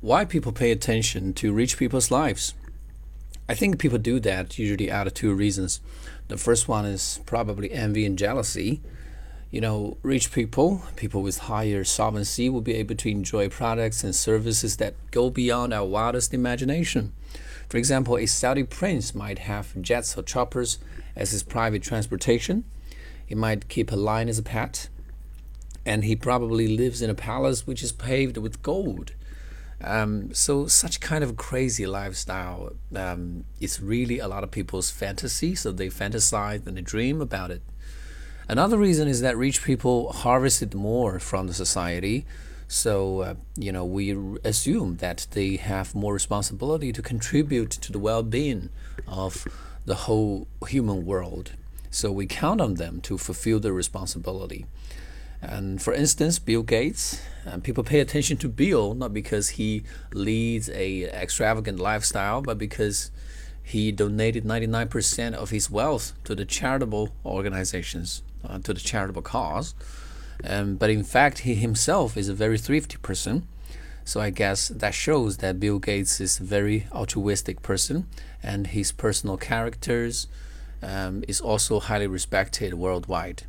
why people pay attention to rich people's lives. I think people do that usually out of two reasons. The first one is probably envy and jealousy. You know, rich people, people with higher solvency, will be able to enjoy products and services that go beyond our wildest imagination. For example, a Saudi prince might have jets or choppers as his private transportation. He might keep a lion as a pet. And he probably lives in a palace which is paved with gold. Um, so such kind of crazy lifestyle um, is really a lot of people's fantasy. So they fantasize and they dream about it. Another reason is that rich people harvested more from the society. So, uh, you know, we assume that they have more responsibility to contribute to the well being of the whole human world. So we count on them to fulfill their responsibility. And for instance, Bill Gates, um, people pay attention to Bill not because he leads a extravagant lifestyle, but because he donated 99% of his wealth to the charitable organizations, uh, to the charitable cause. Um, but in fact, he himself is a very thrifty person. So I guess that shows that Bill Gates is a very altruistic person, and his personal characters um, is also highly respected worldwide.